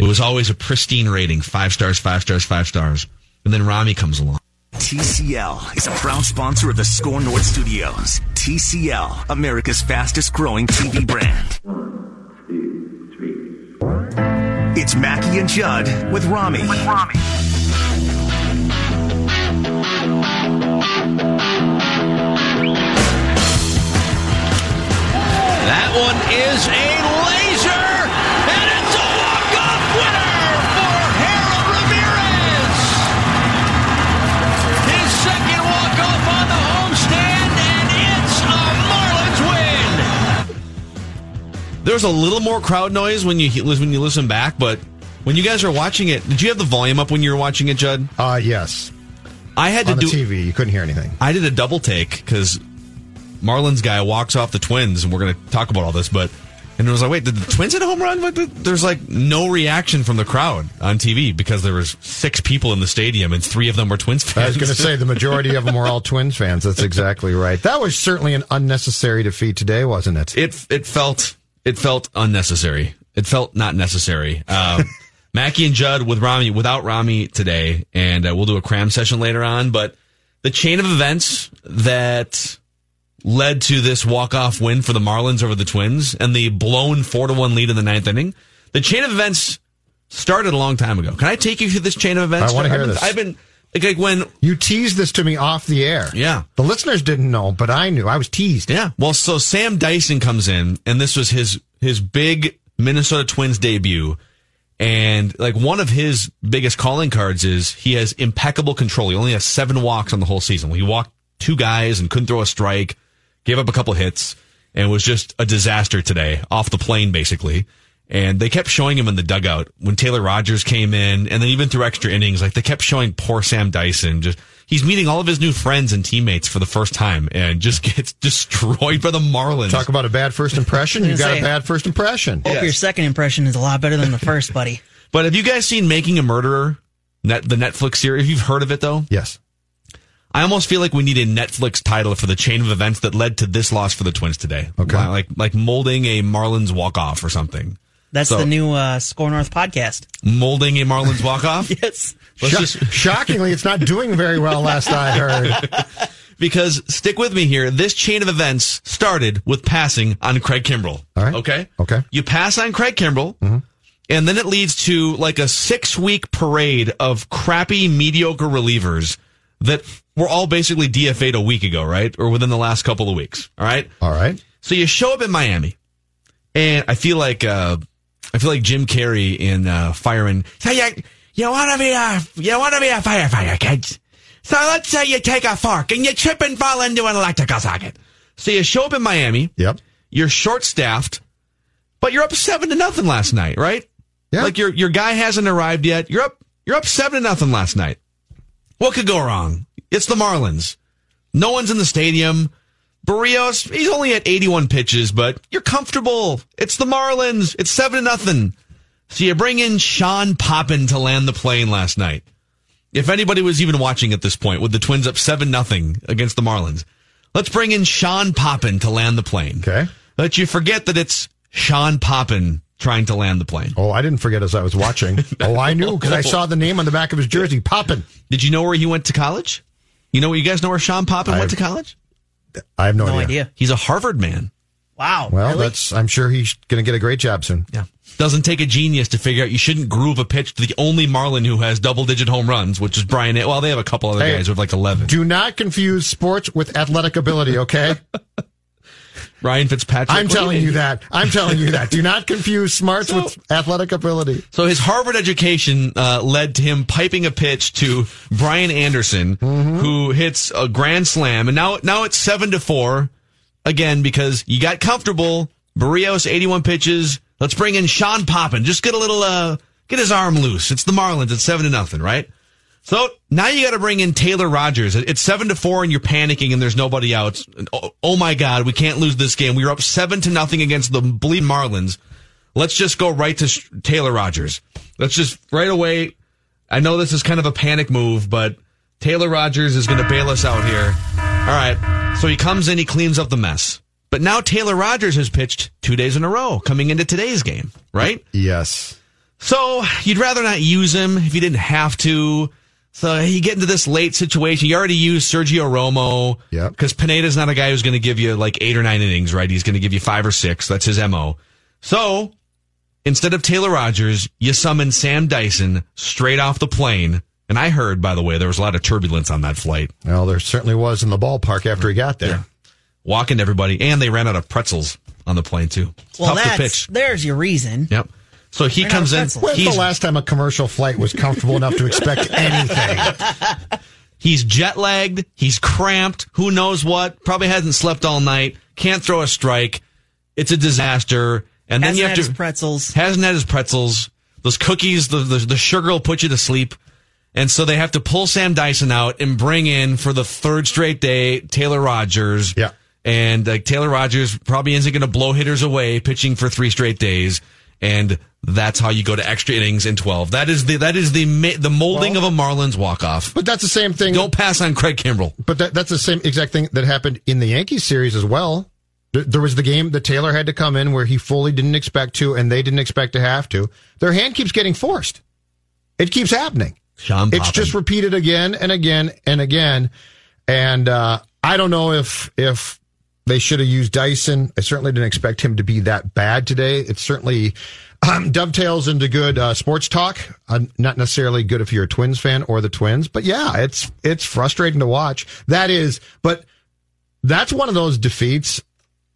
It was always a pristine rating five stars, five stars, five stars. And then Rami comes along. TCL is a proud sponsor of the Score North Studios. TCL, America's fastest growing TV brand. One, two, three. It's Mackey and Judd with Rami. With Rami. That one is a Marlins win. There was a little more crowd noise when you when you listen back, but when you guys are watching it, did you have the volume up when you were watching it, Judd? Uh, yes. I had to On the do TV, you couldn't hear anything. I did a double take because Marlins guy walks off the Twins, and we're going to talk about all this. But and it was like, wait, did the Twins hit a home run? But there's like no reaction from the crowd on TV because there was six people in the stadium, and three of them were Twins fans. I was going to say the majority of them were all Twins fans. That's exactly right. That was certainly an unnecessary defeat today, wasn't it? It it felt it felt unnecessary. It felt not necessary. Um, Mackey and Judd with Rami without Rami today, and uh, we'll do a cram session later on. But the chain of events that led to this walk-off win for the Marlins over the Twins and the blown four to one lead in the ninth inning. The chain of events started a long time ago. Can I take you through this chain of events? I wanna hear I've been, this. I've been like, when You teased this to me off the air. Yeah. The listeners didn't know, but I knew. I was teased. Yeah. Well, so Sam Dyson comes in, and this was his his big Minnesota Twins debut. And like one of his biggest calling cards is he has impeccable control. He only has seven walks on the whole season. He walked two guys and couldn't throw a strike, gave up a couple hits, and was just a disaster today off the plane, basically. And they kept showing him in the dugout when Taylor Rogers came in, and then even through extra innings, like they kept showing poor Sam Dyson. Just he's meeting all of his new friends and teammates for the first time, and just gets destroyed by the Marlins. Talk about a bad first impression. You gonna got a bad first impression. Hope your second impression is a lot better than the first, buddy. But have you guys seen Making a Murderer? Net, the Netflix series. If you've heard of it though, Yes. I almost feel like we need a Netflix title for the chain of events that led to this loss for the Twins today. Okay. like like molding a Marlins walk off or something. That's So- the new uh, Score North podcast. Molding a Marlins walk off. Yes. Let's just shockingly, it's not doing very well. Last I heard. because stick with me here. This chain of events started with passing on Craig Kimbrel. All right. Okay. Okay. You pass on Craig Kimbrel, and then it leads to like a six week parade of crappy, mediocre relievers that were all basically DFA'd a week ago, right? Or within the last couple of weeks. All right. All right. So you show up in Miami, and I feel like uh, I feel like Jim Carrey in uh, Fireman. So you you want to be a you want to be a firefighter, kids. So let's say you take a fork and you trip and fall into an electrical socket. So you show up in Miami. Yep. You're short staffed, but you're up seven to nothing last night, right? Yeah. Like your your guy hasn't arrived yet. You're up you're up seven to nothing last night. What could go wrong? It's the Marlins. No one's in the stadium. Berrios, he's only at 81 pitches, but you're comfortable. It's the Marlins. It's seven to nothing. So you bring in Sean Poppen to land the plane last night. If anybody was even watching at this point, with the Twins up seven nothing against the Marlins, let's bring in Sean Poppen to land the plane. Okay. Let you forget that it's Sean Poppen trying to land the plane. Oh, I didn't forget as I was watching. oh, I knew because I saw the name on the back of his jersey, Poppen. Did you know where he went to college? You know, what you guys know where Sean Poppen went to college? I have no, No idea. idea. He's a Harvard man. Wow. Well, really? that's. I'm sure he's going to get a great job soon. Yeah. Doesn't take a genius to figure out you shouldn't groove a pitch to the only Marlin who has double digit home runs, which is Brian. Well, they have a couple other Hey, guys who have like 11. Do not confuse sports with athletic ability. Okay. Ryan Fitzpatrick. I'm telling you that. I'm telling you that. Do not confuse smarts with athletic ability. So his Harvard education uh, led to him piping a pitch to Brian Anderson, who hits a grand slam, and now now it's seven to four again because you got comfortable. Berrios 81 pitches. Let's bring in Sean Poppen. Just get a little uh get his arm loose. It's the Marlins. It's seven to nothing, right? So now you got to bring in Taylor Rogers. It's seven to four, and you're panicking, and there's nobody out. Oh, oh, my God, we can't lose this game. We were up seven to nothing against the bleed Marlins. Let's just go right to Taylor Rogers. Let's just right away. I know this is kind of a panic move, but Taylor Rogers is going to bail us out here. All right. So he comes in, he cleans up the mess. But now Taylor Rogers has pitched two days in a row coming into today's game, right? Yes. So you'd rather not use him if you didn't have to. So you get into this late situation. You already used Sergio Romo. Yep. Because Pineda's not a guy who's going to give you like eight or nine innings, right? He's going to give you five or six. That's his MO. So instead of Taylor Rogers, you summon Sam Dyson straight off the plane. And I heard, by the way, there was a lot of turbulence on that flight. Well, there certainly was in the ballpark after he got there. Yeah. Walking to everybody. And they ran out of pretzels on the plane, too. Well, Tough to pitch. there's your reason. Yep. So he Ran out comes in. When's He's the last time a commercial flight was comfortable enough to expect anything? He's jet lagged. He's cramped. Who knows what? Probably hasn't slept all night. Can't throw a strike. It's a disaster. And then Hasn't you had have to his pretzels. hasn't had his pretzels. Those cookies, the, the the sugar will put you to sleep. And so they have to pull Sam Dyson out and bring in for the third straight day Taylor Rogers. Yeah. And like Taylor Rogers probably isn't going to blow hitters away pitching for three straight days. And that's how you go to extra innings in 12. That is the, that is the, ma- the molding of a Marlins walk off. But that's the same thing. Don't pass on Craig Kimbrel. But that, that's the same exact thing that happened in the Yankees series as well. There, was the game that Taylor had to come in where he fully didn't expect to, and they didn't expect to have to. Their hand keeps getting forced. It keeps happening. Sean It's just repeated again and again and again. And uh, I don't know if if they should have used Dyson. I certainly didn't expect him to be that bad today. It certainly um, dovetails into good uh, sports talk. Uh, not necessarily good if you're a Twins fan or the Twins, but yeah, it's it's frustrating to watch. That is, but that's one of those defeats.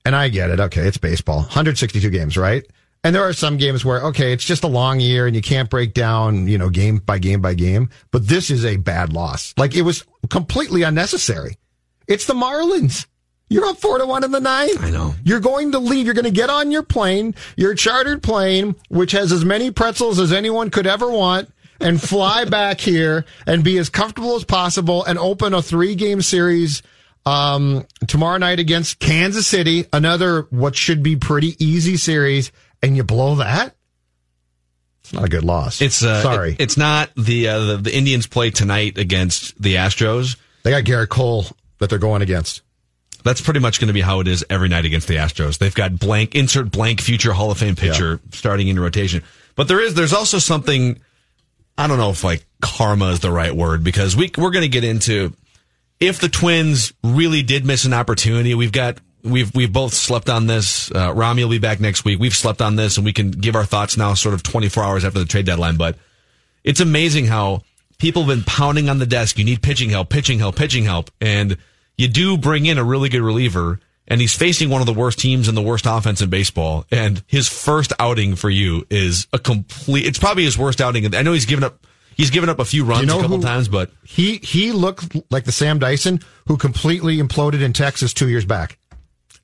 And I get it. Okay, it's baseball. 162 games, right? And there are some games where, okay, it's just a long year and you can't break down, you know, game by game by game. But this is a bad loss. Like it was completely unnecessary. It's the Marlins. You're up four to one in the ninth. I know. You're going to leave. You're going to get on your plane, your chartered plane, which has as many pretzels as anyone could ever want, and fly back here and be as comfortable as possible and open a three game series um, tomorrow night against Kansas City. Another what should be pretty easy series, and you blow that. It's not a good loss. It's uh, sorry. it- it's not the, uh, the the Indians play tonight against the Astros. they got Gerrit Cole that they're going against. That's pretty much going to be how it is every night against the Astros. They've got blank insert blank future Hall of Fame pitcher starting in rotation. But there is there's also something I don't know if like karma is the right word because we we're going to get into if the Twins really did miss an opportunity. We've got we've we've both slept on this. Uh, Rami will be back next week. We've slept on this and we can give our thoughts now, sort of 24 hours after the trade deadline. But it's amazing how people have been pounding on the desk. You need pitching help, pitching help, pitching help. And you do bring in a really good reliever and he's facing one of the worst teams and the worst offense in baseball. And his first outing for you is a complete, it's probably his worst outing. I know he's given up, he's given up a few runs You know a couple who- times, but He he looked like the Sam Dyson who completely imploded in Texas two years back.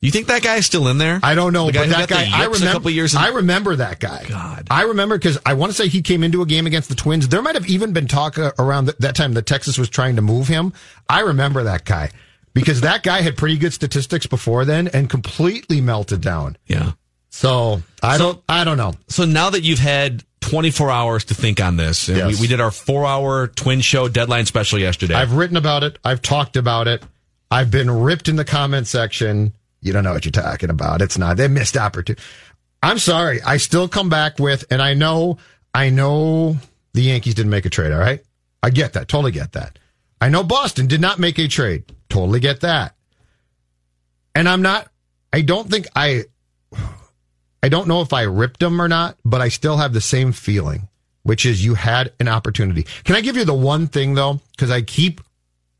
you think that guy's still in there? I don't know, The guy but that guy, I remember. in- I remember that guy. God. I remember because I want to say he came into a game against the Twins. There might have even been talk uh, around th- that time that Texas was trying to move him. I remember that guy because that guy had pretty good statistics before then and completely melted down. yeah. So I So- don't. I don't know. So now that you've had 24 hours to think on this, and Yes. we, we did our four hour twin show deadline special yesterday. I've written about it. I've talked about it. I've been ripped in the comment section. You don't know what you're talking about. It's not. They missed opportunity. I'm sorry. I still come back with, and I know, I know the Yankees didn't make a trade. All right. I get that. Totally get that. I know Boston did not make a trade. Totally get that. And I'm not, I don't think I, I don't know if I ripped them or not, but I still have the same feeling, which is you had an opportunity. Can I give you the one thing though? Because I keep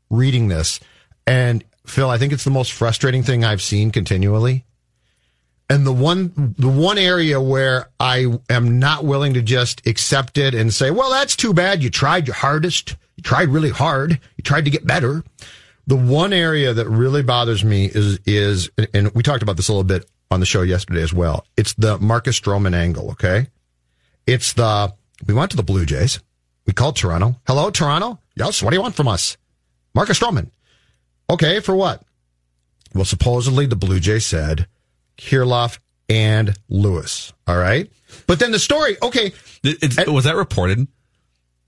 reading this and Phil, I think it's the most frustrating thing I've seen continually. And the one, the one area where I am not willing to just accept it and say, well, that's too bad. You tried your hardest. You tried really hard. You tried to get better. The one area that really bothers me is, is, and we talked about this a little bit on the show yesterday as well. It's the Marcus Stroman angle. Okay. It's the, We went to the Blue Jays. We called Toronto. Hello, Toronto. Yes. What do you want from us? Marcus Stroman. Okay. For what? Well, supposedly the Blue Jays said Kirilloff and Lewis. All right. But then the story, okay. It, was that reported?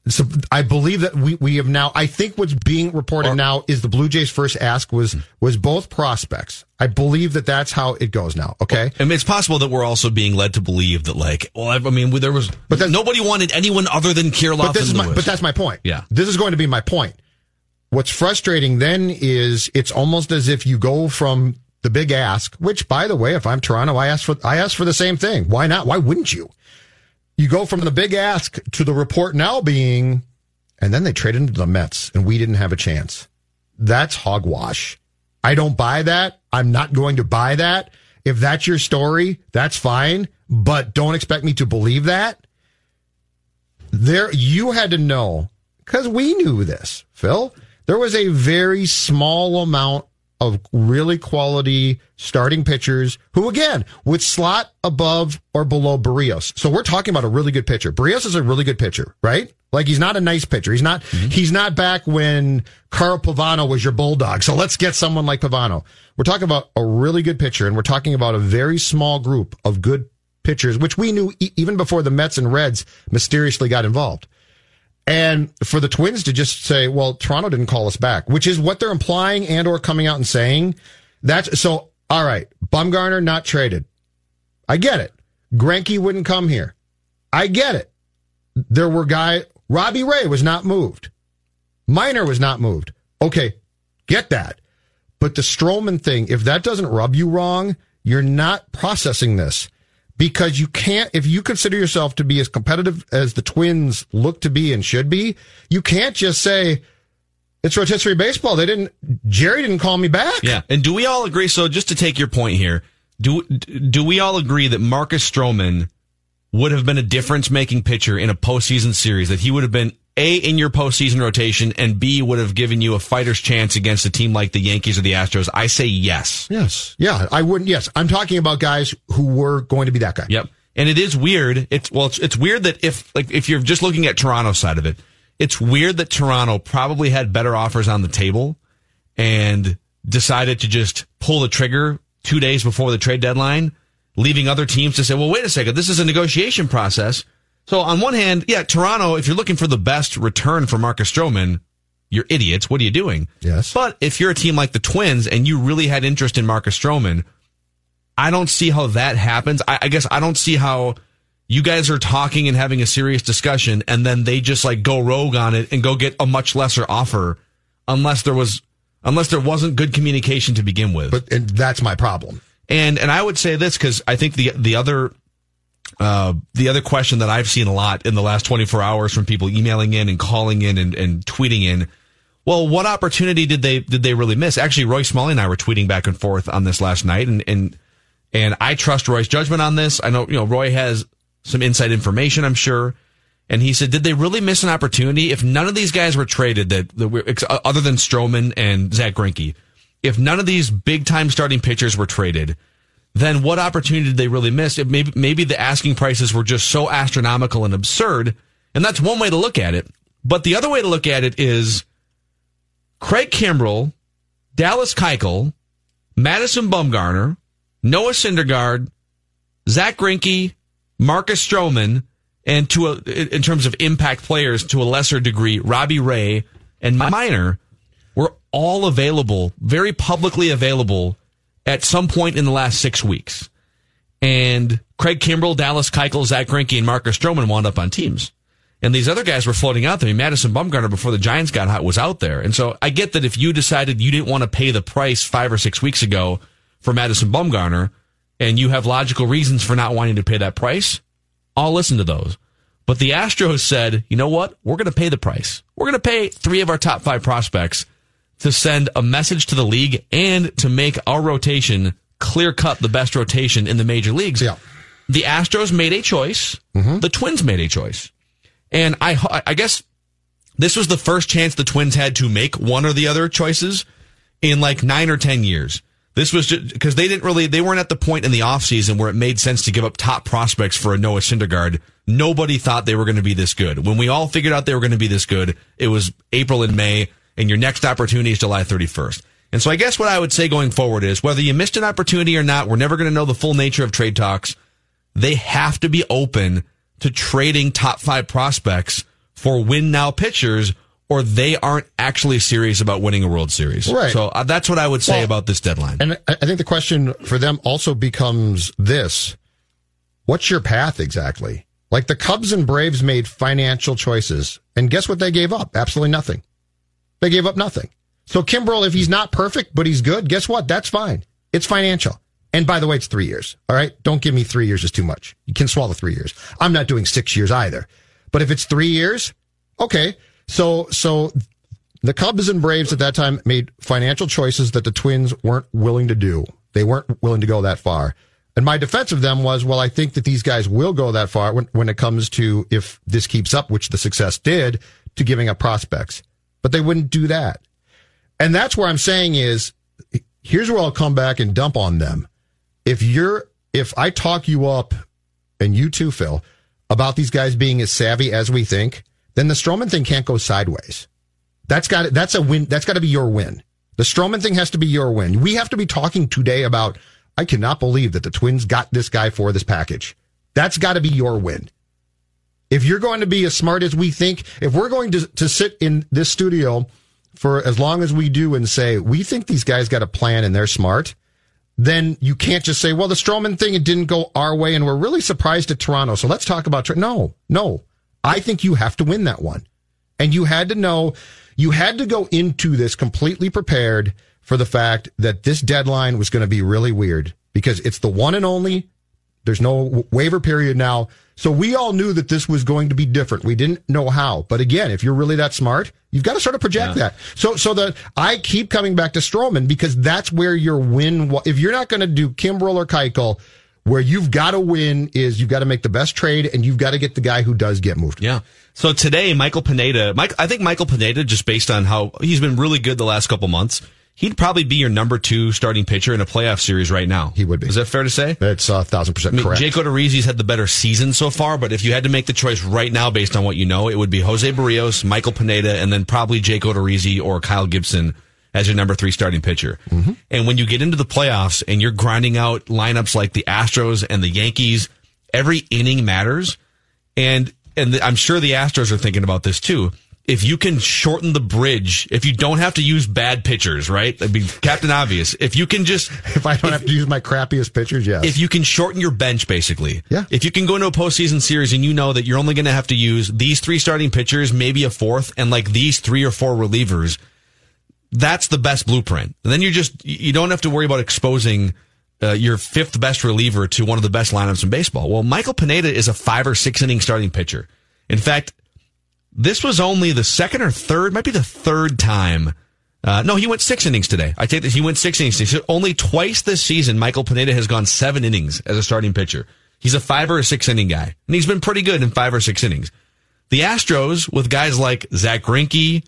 So I believe that we, we have now, I think what's being reported or, now is the Blue Jays first ask was, was both prospects. I believe that that's how it goes now. Okay. I mean, it's possible that we're also being led to believe that like, well, I mean, there was, but nobody wanted anyone other than Kirilloff but this is. My, but that's my point. Yeah. This is going to be my point. What's frustrating then is it's almost as if you go from the big ask, which by the way, if I'm Toronto, I ask for, I ask for the same thing. Why not? Why wouldn't you? You go from the big ask to the report now being, and then they traded into the Mets and we didn't have a chance. That's hogwash. I don't buy that. I'm not going to buy that. If that's your story, that's fine, but don't expect me to believe that. There, you had to know because we knew this, Phil. There was a very small amount of really quality starting pitchers who, again, would slot above or below Berrios. So we're talking about a really good pitcher. Berrios is a really good pitcher, right? Like he's not a nice pitcher. He's not, mm-hmm. he's not back when Carl Pavano was your bulldog. So let's get someone like Pavano. We're talking about a really good pitcher and we're talking about a very small group of good pitchers, which we knew e- even before the Mets and Reds mysteriously got involved. And for the Twins to just say, well, Toronto didn't call us back, which is what they're implying and or coming out and saying. That's so, all right. Bumgarner not traded. I get it. Greinke wouldn't come here. I get it. There were guy, Robbie Ray was not moved. Minor was not moved. Okay. Get that. But the Stroman thing, if that doesn't rub you wrong, you're not processing this because you can't, if you consider yourself to be as competitive as the Twins look to be and should be, you can't just say, it's rotisserie baseball. They didn't, Jerry didn't call me back. Yeah. And do we all agree? So just to take your point here, do, do we all agree that Marcus Stroman would have been a difference making pitcher in a postseason series, that he would have been a, in your postseason rotation, and B, would have given you a fighter's chance against a team like the Yankees or the Astros? I say yes. Yes. Yeah, I wouldn't. Yes. I'm talking about guys who were going to be that guy. Yep. And it is weird. It's, well, it's, it's weird that if, like, if you're just looking at Toronto's side of it, it's weird that Toronto probably had better offers on the table and decided to just pull the trigger two days before the trade deadline, leaving other teams to say, well, wait a second, this is a negotiation process. So on one hand, yeah, Toronto, if you're looking for the best return for Marcus Stroman, you're idiots. What are you doing? Yes. But if you're a team like the Twins and you really had interest in Marcus Stroman, I don't see how that happens. I, I guess I don't see how you guys are talking and having a serious discussion and then they just like go rogue on it and go get a much lesser offer unless there was unless there wasn't good communication to begin with. But and that's my problem. And and I would say this because I think the the other uh, the other question that I've seen a lot in the last 24 hours from people emailing in and calling in and, and tweeting in, well, what opportunity did they did they really miss? Actually, Roy Smalley and I were tweeting back and forth on this last night, and and and I trust Roy's judgment on this. I know you know Roy has some inside information, I'm sure. And he said, did they really miss an opportunity if none of these guys were traded that, that other than Stroman and Zack Greinke? If none of these big time starting pitchers were traded, then what opportunity did they really miss? It maybe, maybe the asking prices were just so astronomical and absurd. And that's one way to look at it. But the other way to look at it is Craig Kimbrel, Dallas Keuchel, Madison Bumgarner, Noah Syndergaard, Zack Greinke, Marcus Stroman, and to a, in terms of impact players to a lesser degree, Robbie Ray and Minor were all available, very publicly available at some point in the last six weeks. And Craig Kimbrel, Dallas Keuchel, Zack Greinke, and Marcus Stroman wound up on teams. And these other guys were floating out there. I mean, Madison Bumgarner, before the Giants got hot, was out there. And so I get that if you decided you didn't want to pay the price five or six weeks ago for Madison Bumgarner, and you have logical reasons for not wanting to pay that price, I'll listen to those. But the Astros said, you know what? We're going to pay the price. We're going to pay three of our top five prospects to send a message to the league and to make our rotation clear cut the best rotation in the major leagues. Yeah. The Astros made a choice. Mm-hmm. The Twins made a choice. And I, I guess this was the first chance the Twins had to make one or the other choices in like nine or 10 years. This was just because they didn't really, they weren't at the point in the offseason where it made sense to give up top prospects for a Noah Syndergaard nobody thought they were going to be this good. When we all figured out they were going to be this good, it was April and May, and your next opportunity is July 31st. And so I guess what I would say going forward is whether you missed an opportunity or not, we're never going to know the full nature of trade talks. They have to be open to trading top five prospects for win now pitchers or they aren't actually serious about winning a World Series. Right. So uh, that's what I would say Well, about this deadline. And I I think the question for them also becomes this What's your path exactly? Like the Cubs and Braves made financial choices. And guess what they gave up? Absolutely nothing. They gave up nothing. So Kimbrel, if he's not perfect, but he's good, guess what? That's fine. It's financial. And by the way, it's three years. All right. Don't give me three years is too much. You can swallow three years. I'm not doing six years either. But if it's three years, okay. So, so the Cubs and Braves at that time made financial choices that the Twins weren't willing to do. They weren't willing to go that far. And my defense of them was, well, I think that these guys will go that far when, when it comes to, if this keeps up, which the success did, to giving up prospects. But they wouldn't do that. And that's where I'm saying is, here's where I'll come back and dump on them. If you're, if I talk you up, and you too, Phil, about these guys being as savvy as we think, then the Stroman thing can't go sideways. That's got that's a win. That's got to be your win. The Stroman thing has to be your win. We have to be talking today about. I cannot believe that the Twins got this guy for this package. That's got to be your win. If you're going to be as smart as we think, if we're going to to sit in this studio for as long as we do and say we think these guys got a plan and they're smart, then you can't just say, well, the Stroman thing, it didn't go our way and we're really surprised at Toronto. So let's talk about, Tor-" no, no. I think you have to win that one. And you had to know, you had to go into this completely prepared for the fact that this deadline was going to be really weird because it's the one and only. There's no waiver period now. So we all knew that this was going to be different. We didn't know how. But again, if you're really that smart, you've got to sort of project that. So, so that I keep coming back to Stroman because that's where your win. If you're not going to do Kimbrel or Keuchel, where you've got to win is you've got to make the best trade and you've got to get the guy who does get moved. Yeah. So today, Michael Pineda, Mike, I think Michael Pineda, just based on how he's been really good the last couple months, he'd probably be your number two starting pitcher in a playoff series right now. He would be. Is that fair to say? That's a thousand percent I mean, correct. Jake Odorizzi's had the better season so far, but if you had to make the choice right now based on what you know, it would be Jose Berrios, Michael Pineda, and then probably Jake Odorizzi or Kyle Gibson as your number three starting pitcher. Mm-hmm. And when you get into the playoffs and you're grinding out lineups like the Astros and the Yankees, every inning matters. And and I'm sure the Astros are thinking about this too. If you can shorten the bridge, if you don't have to use bad pitchers, right? I mean, Captain Obvious. If you can just if I don't have to use my crappiest pitchers, yes. if you can shorten your bench, basically. Yeah. If you can go into a postseason series and you know that you're only going to have to use these three starting pitchers, maybe a fourth, and like these three or four relievers, that's the best blueprint. And then you're just, you don't have to worry about exposing uh, your fifth best reliever to one of the best lineups in baseball. Well, Michael Pineda is a five or six inning starting pitcher. In fact, this was only the second or third, might be the third time. Uh, no, he went six innings today. I take that he went six innings. only twice this season, Michael Pineda has gone seven innings as a starting pitcher. He's a five or a six inning guy, and he's been pretty good in five or six innings. The Astros, with guys like Zack Greinke,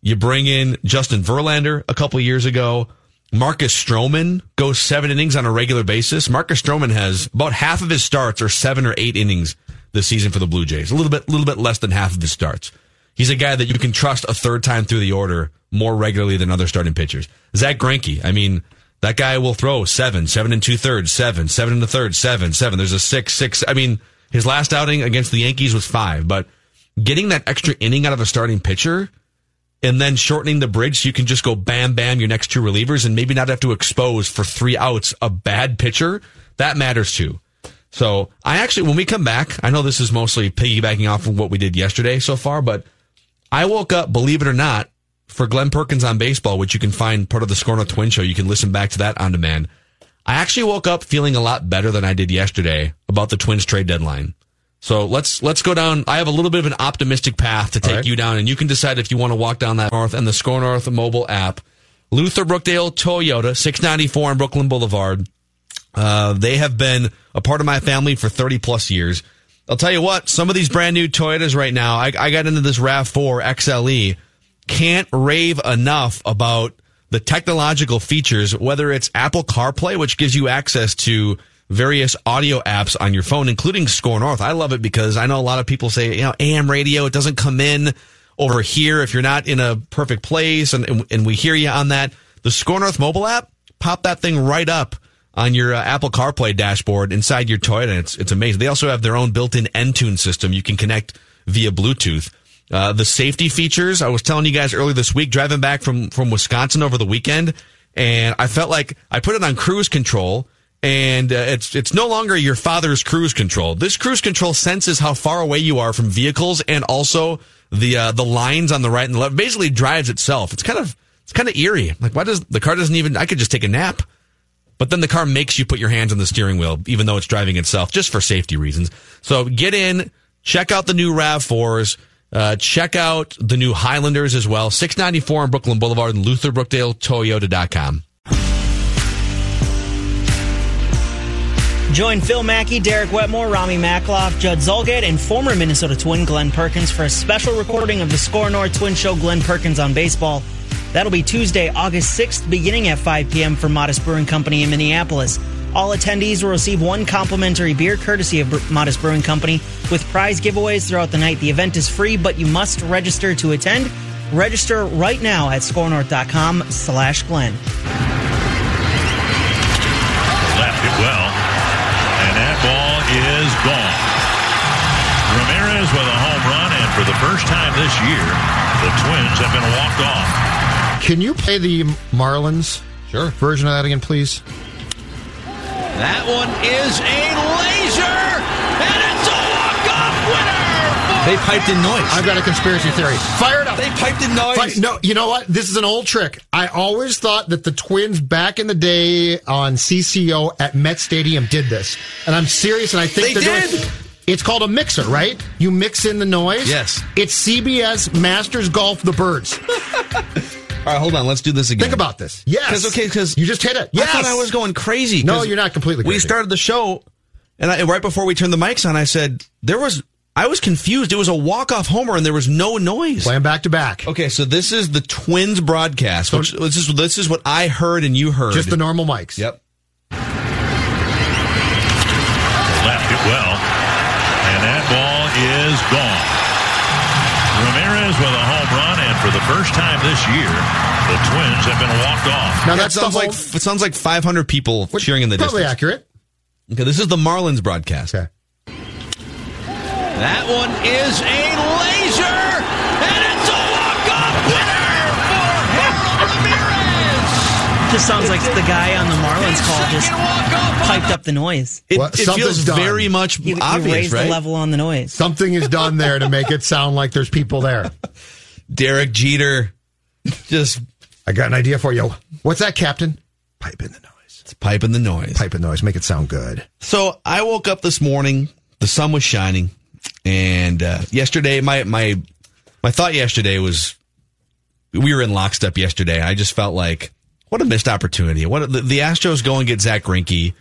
you bring in Justin Verlander a couple years ago. Marcus Stroman goes seven innings on a regular basis. Marcus Stroman has about half of his starts are seven or eight innings this season for the Blue Jays. A little bit, little bit less than half of his starts. He's a guy that you can trust a third time through the order more regularly than other starting pitchers. Zack Greinke, I mean, that guy will throw seven, seven and two thirds, seven, seven and a third, seven, seven. There's a six, six. I mean, his last outing against the Yankees was five, but getting that extra inning out of a starting pitcher and then shortening the bridge so you can just go bam, bam, your next two relievers and maybe not have to expose for three outs a bad pitcher, that matters too. So I actually, when we come back, I know this is mostly piggybacking off of what we did yesterday so far, but I woke up, believe it or not, for Glenn Perkins on baseball, which you can find part of the Score North Twin Show. You can listen back to that on demand. I actually woke up feeling a lot better than I did yesterday about the Twins trade deadline. So let's let's go down. I have a little bit of an optimistic path to take right. you down, and you can decide if you want to walk down that north and the Score North mobile app. Luther Brookdale Toyota, six ninety four on Brooklyn Boulevard. Uh, they have been a part of my family for 30 plus years. I'll tell you what, some of these brand new Toyotas right now, I, I got into this RAV4 XLE, can't rave enough about the technological features, whether it's Apple CarPlay, which gives you access to various audio apps on your phone, including Score North. I love it because I know a lot of people say, you know, AM radio, it doesn't come in over here if you're not in a perfect place, and, and, and we hear you on that. The Score North mobile app, pop that thing right up on your uh, Apple CarPlay dashboard inside your Toyota. It's it's amazing. They also have their own built-in Entune system you can connect via Bluetooth. Uh, the safety features. I was telling you guys earlier this week, driving back from from Wisconsin over the weekend, and I felt like I put it on cruise control. And uh, it's it's no longer your father's cruise control. This cruise control senses how far away you are from vehicles, and also the uh, the lines on the right and the left. Basically, drives itself. It's kind of it's kind of eerie. Like, why does the car doesn't even? I could just take a nap. But then the car makes you put your hands on the steering wheel, even though it's driving itself, just for safety reasons. So get in, check out the new RAV4s, uh, check out the new Highlanders as well. 694 on Brooklyn Boulevard and LutherBrookdaleToyota.com. Join Phil Mackey, Derek Wetmore, Rami Makloff, Judd Zulgad, and former Minnesota Twin Glenn Perkins for a special recording of the Score North Twin Show Glenn Perkins on baseball. That'll be Tuesday, August 6th, beginning at 5 p.m. for Modest Brewing Company in Minneapolis. All attendees will receive one complimentary beer courtesy of Modest Brewing Company with prize giveaways throughout the night. The event is free, but you must register to attend. Register right now at scorenorth.com slash Glenn. Left it well. And that ball is gone. Ramirez with a home run, and for the first time this year, the Twins have been walked off. Can you play the Marlins Sure. version of that again, please? That one is a laser, and it's a walk-off winner. They piped in noise. I've got a conspiracy theory. Fire it up. They piped in noise. Fi- no, you know what? This is an old trick. I always thought that the Twins back in the day on CCO at Met Stadium did this, and I'm serious. And I think They they're did. doing. It's called a mixer, right? You mix in the noise. Yes. It's CBS Masters Golf the Birds. All right, hold on. Let's do this again. Think about this. Yes. Because okay, because you just hit it. Yes. I thought I was going crazy. No, you're not completely We started the show, and I, right before we turned the mics on, I said there was. I was confused. It was a walk off homer, and there was no noise. Play 'em back to back. Okay, so this is the Twins broadcast. Which, this is this is what I heard and you heard. Just the normal mics. Yep. Left it well. And that ball is gone. Ramirez with a home run, and for the first time this year, the Twins have been walked off. Now That that's sounds whole, like it sounds like 500 people cheering in the probably distance. accurate. Okay, this is the Marlins broadcast. Okay. That one is a laser, and it's a walk-off winner for Harold Ramirez. Just sounds like the guy on the Marlins call just piped up the noise. It, Well, it feels done. very much He, he obvious, raised right? the level on the noise. Something is done there to make it sound like there's people there. Derek Jeter, just I got an idea for you. What's that, Captain? Pipe in the noise. piping the noise. Pipe in the noise. Make it sound good. So I woke up this morning. The sun was shining, and uh, yesterday, my my my thought yesterday was we were in lockstep yesterday. I just felt like what a missed opportunity. What the, the Astros go and get Zack Greinke,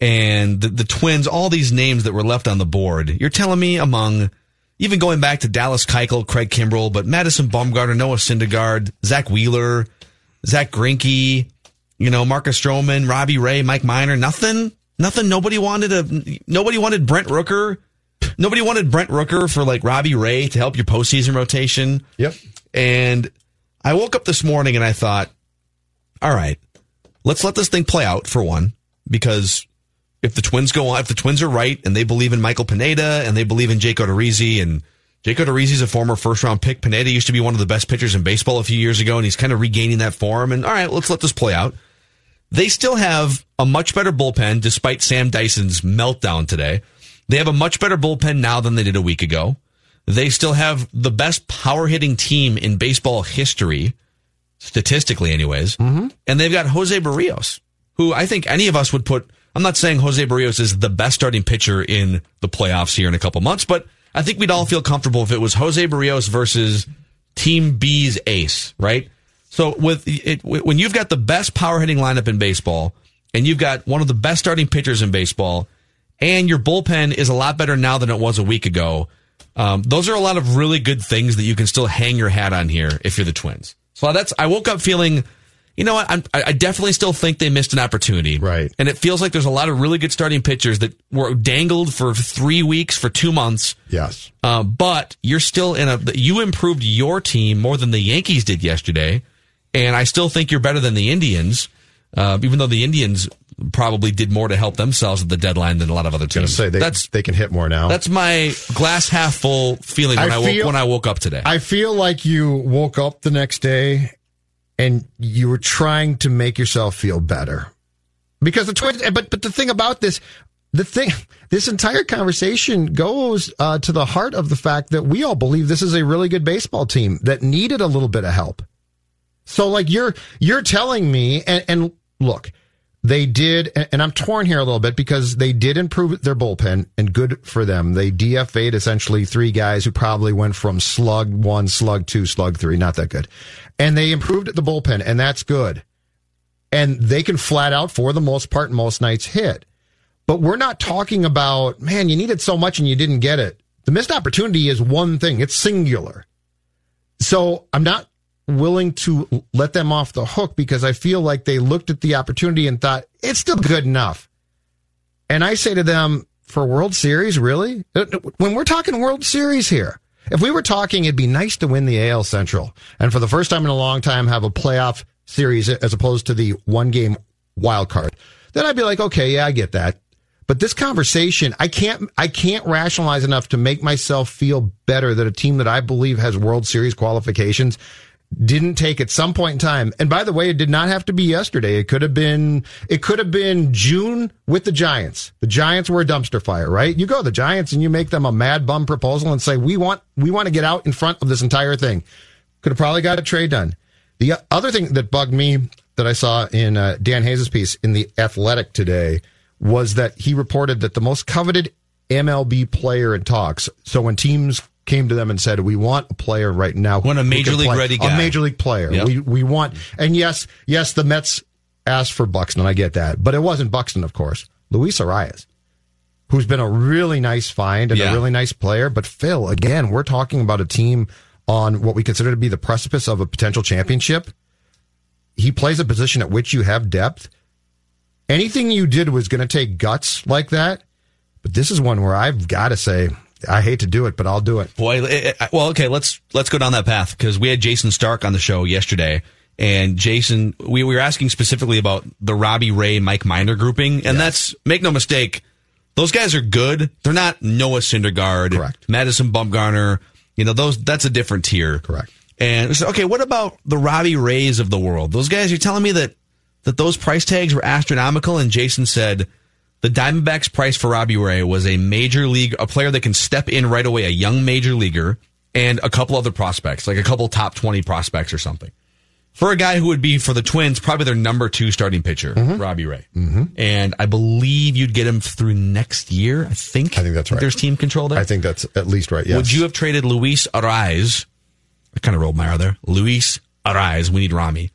and the, the Twins. All these names that were left on the board. You're telling me among even going back to Dallas Keuchel, Craig Kimbrel, but Madison Bumgarner, Noah Syndergaard, Zack Wheeler, Zack Greinke, you know, Marcus Stroman, Robbie Ray, Mike Minor, nothing, nothing. Nobody wanted a, nobody wanted Brent Rooker. Nobody wanted Brent Rooker for like Robbie Ray to help your postseason rotation. Yep. And I woke up this morning and I thought, all right, let's let this thing play out for one, because if the Twins go on, if the Twins are right and they believe in Michael Pineda and they believe in Jake Odorizzi and Jake is a former first round pick. Pineda used to be one of the best pitchers in baseball a few years ago and he's kind of regaining that form. And all right, let's let this play out. They still have a much better bullpen despite Sam Dyson's meltdown today. They have a much better bullpen now than they did a week ago. They still have the best power hitting team in baseball history, statistically, anyways. Mm-hmm. And they've got Jose Berrios, who I think any of us would put. I'm not saying Jose Berrios is the best starting pitcher in the playoffs here in a couple months, but I think we'd all feel comfortable if it was Jose Berrios versus Team B's ace, right? So with it, when you've got the best power hitting lineup in baseball, and you've got one of the best starting pitchers in baseball, and your bullpen is a lot better now than it was a week ago. Um, those are a lot of really good things that you can still hang your hat on here if you're the Twins. So that's I woke up feeling you know what? I'm, I I definitely still think they missed an opportunity. Right. And it feels like there's a lot of really good starting pitchers that were dangled for three weeks, for two months. Yes. Uh, but you're still in a, you improved your team more than the Yankees did yesterday. And I still think you're better than the Indians, uh, even though the Indians probably did more to help themselves at the deadline than a lot of other teams. say they that's, they can hit more now. that's my glass half full feeling when I I, woke, feel- when I woke up today. I feel like you woke up the next day and you were trying to make yourself feel better. Because the Twins, but but the thing about this, the thing, this entire conversation goes uh, to the heart of the fact that we all believe this is a really good baseball team that needed a little bit of help. So like you're you're telling me, and, and look, they did, and I'm torn here a little bit because they did improve their bullpen, and good for them. They DFA'd essentially three guys who probably went from slug one, slug two, slug three, not that good, and they improved the bullpen, and that's good. And they can flat out, for the most part, most nights hit. But we're not talking about, man, you needed so much and you didn't get it. The missed opportunity is one thing. It's singular. So I'm not willing to let them off the hook because I feel like they looked at the opportunity and thought it's still good enough. And I say to them, for World Series, really? Uh, uh, when we're talking World Series here, if we were talking, it'd be nice to win the AL Central and for the first time in a long time have a playoff series as opposed to the one game wild card. Then I'd be like, okay, yeah, I get that. But this conversation, I can't, I can't rationalize enough to make myself feel better that a team that I believe has World Series qualifications didn't take at some point in time. And by the way, it did not have to be yesterday. It could have been, it could have been June with the Giants. The Giants were a dumpster fire, right? You go the Giants and you make them a mad bum proposal and say, we want, we want to get out in front of this entire thing. Could have probably got a trade done. The other thing that bugged me that I saw in uh, Dan Hayes' piece in the Athletic today was that he reported that the most coveted MLB player in talks. So when teams came to them and said, "We want a player right now, Want a major league play- ready a major league player. Yep. We we want." And yes, yes, the Mets asked for Buxton. I get that, but it wasn't Buxton, of course. Luis Arraez, who's been a really nice find and Yeah. a really nice player. But Phil, again, we're talking about a team on what we consider to be the precipice of a potential championship. He plays a position at which you have depth. Anything you did was going to take guts like that. But this is one where I've got to say, I hate to do it, but I'll do it. Boy, eh, eh, it, it- well, okay, let's let's go down that path because we had Jayson Stark on the show yesterday, and Jayson, we, we were asking specifically about the Robbie Ray, Mike Minor grouping, and that's make no mistake, those guys are good. They're not Noah Syndergaard, Correct. Madison Bumgarner. You know, those that's a different tier. Correct. And said, okay, what about the Robbie Rays of the world? Those guys, you're telling me that that those price tags were astronomical? And Jayson said the Diamondbacks price for Robbie Ray was a major league, a player that can step in right away, a young major leaguer, and a couple other prospects, like a couple top 20 prospects or something. For a guy who would be for the Twins, probably their number two starting pitcher, Robbie Ray. Mm-hmm. And I believe you'd get him through next year. I think. I think that's right. There's team control there. I think that's at least right. Yes. Would you have traded Luis Arraez? I kind of rolled my R there. Luis Arraez. We need Rami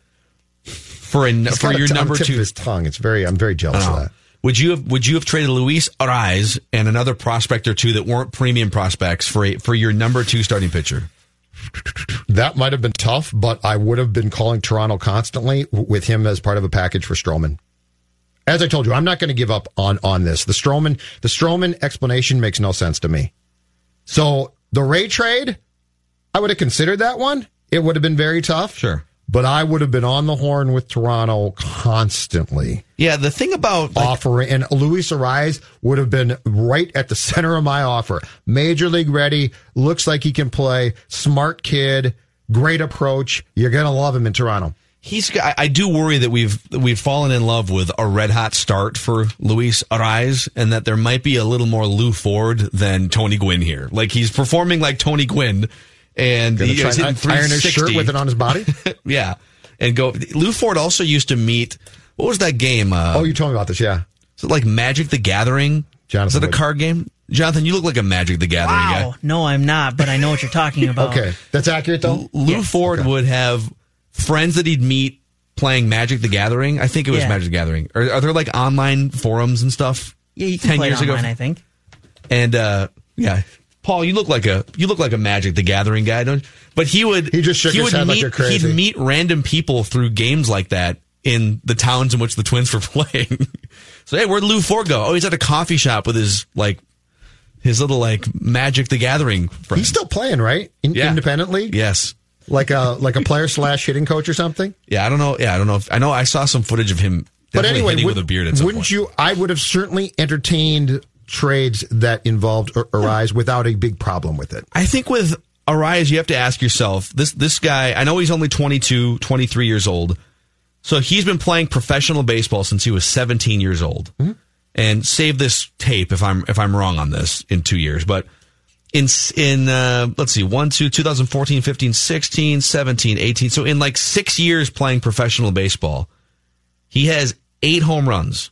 for a He's for your t- number two. his tongue. It's very. I'm very jealous of that. Would you have Would you have traded Luis Arraez and another prospect or two that weren't premium prospects for a, for your number two starting pitcher? That might have been tough, but I would have been calling Toronto constantly with him as part of a package for Stroman. As I told you, I'm not going to give up on on this. The Stroman the Stroman explanation makes no sense to me. So the Ray trade, I would have considered that one. It would have been very tough. Sure. But I would have been on the horn with Toronto constantly Yeah, the thing about like, offering, and Luis Arraez would have been right at the center of my offer. Major league ready, looks like he can play, smart kid, great approach. You're gonna love him in Toronto. he's I, I do worry that we've we've fallen in love with a red hot start for Luis Arraez and that there might be a little more Lew Ford than Tony Gwynn here. Like he's performing like Tony Gwynn and Gonna he try is and hitting iron his shirt with it on his body. yeah. And go Lew Ford also used to meet what was that game? Uh, oh, you told me about this, yeah. is it like Magic the Gathering? Jonathan is it a would- card game? Jonathan, you look like a Magic the Gathering Wow. guy. No, I'm not, but I know what you're talking about. Okay, that's accurate though. Lew Ford would have friends that he'd meet playing Magic the Gathering. I think it was Yeah. Magic the Gathering. Are, are there like online forums and stuff? Yeah, you can 10 play years it ago? I think. And uh, yeah, Paul, you look like a you look like a Magic the Gathering guy, don't? You? But he would He just shook his would head like you're crazy. he'd meet random people through games like that in the towns in which the Twins were playing. so hey, where'd Lew Ford go? Oh, he's at a coffee shop with his like his little like Magic the Gathering friend. He's still playing, right? In, Yeah. Independently, yes. like a like a player slash hitting coach or something. Yeah, I don't know. Yeah, I don't know. If, I know I saw some footage of him. But anyway, would, with a beard. At some wouldn't point. you? I would have certainly entertained trades that involved Ar- Arraez without a big problem with it. I think with Arraez, you have to ask yourself this this guy, I know he's only 22, 23 years old. So he's been playing professional baseball since he was 17 years old. And save this tape if I'm if I'm wrong on this in 2 years, but in in uh, let's see 1 2 2014 15 16 17 18 so in like 6 years playing professional baseball he has 8 home runs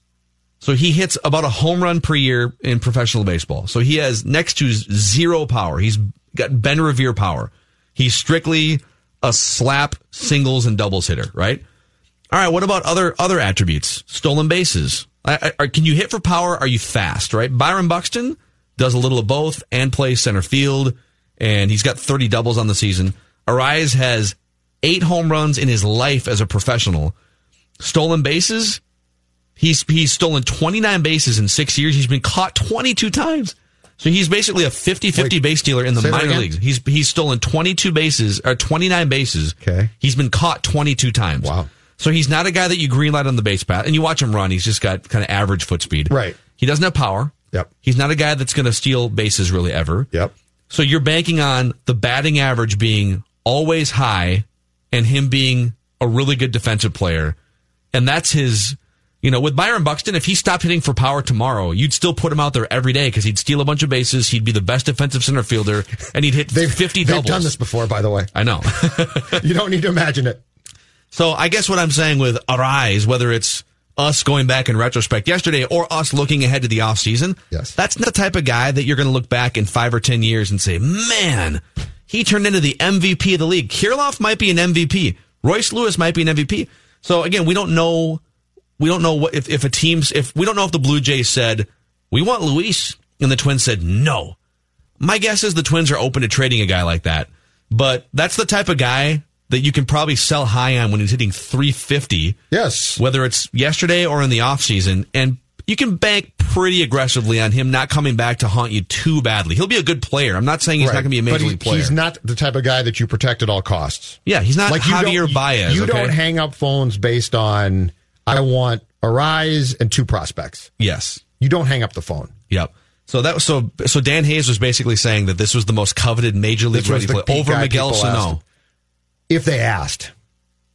so he hits about a home run per year in professional baseball. So he has next to zero power. He's got Ben Revere power. He's strictly a slap singles and doubles hitter, right? All right. What about other other attributes? Stolen bases. I, I, can you hit for power? Are you fast? Right. Byron Buxton does a little of both and plays center field, and he's got 30 doubles on the season. Arraez has eight home runs in his life as a professional. Stolen bases. He's he's stolen 29 bases in six years. He's been caught 22 times. So he's basically a 50-50 Wait, base stealer in the minor leagues. He's he's stolen 22 bases or 29 bases. Okay. He's been caught 22 times. Wow. So he's not a guy that you greenlight on the base path. And you watch him run, he's just got kind of average foot speed. Right. He doesn't have power. Yep. He's not a guy that's going to steal bases really ever. Yep. So you're banking on the batting average being always high and him being a really good defensive player. And that's his, you know, with Byron Buxton, if he stopped hitting for power tomorrow, you'd still put him out there every day because he'd steal a bunch of bases. He'd be the best defensive center fielder and he'd hit They've 50 they've doubles. done this before, by the way. I know. You don't need to imagine it. So I guess what I'm saying with Arraez, whether it's us going back in retrospect yesterday or us looking ahead to the offseason, Yes. that's the type of guy that you're going to look back in five or 10 years and say, man, he turned into the MVP of the league. Kirilloff might be an MVP. Royce Lewis might be an MVP. So again, we don't know, we don't know what, if, if a team's, if we don't know if the Blue Jays said, we want Luis and the Twins said no. My guess is the Twins are open to trading a guy like that. But that's the type of guy that you can probably sell high on when he's hitting 350, Yes. whether it's yesterday or in the offseason. And you can bank pretty aggressively on him not coming back to haunt you too badly. He'll be a good player. I'm not saying he's not going to be a But major he- league player. He's not the type of guy that you protect at all costs. yeah, he's not you Javier don't- Baez. You okay? don't hang up phones based on I want Arraez and two prospects. yes. You don't hang up the phone. Yep. So that was so. So Dan Hayes was basically saying that this was the most coveted major league ready peak over Miguel Sano. If they asked,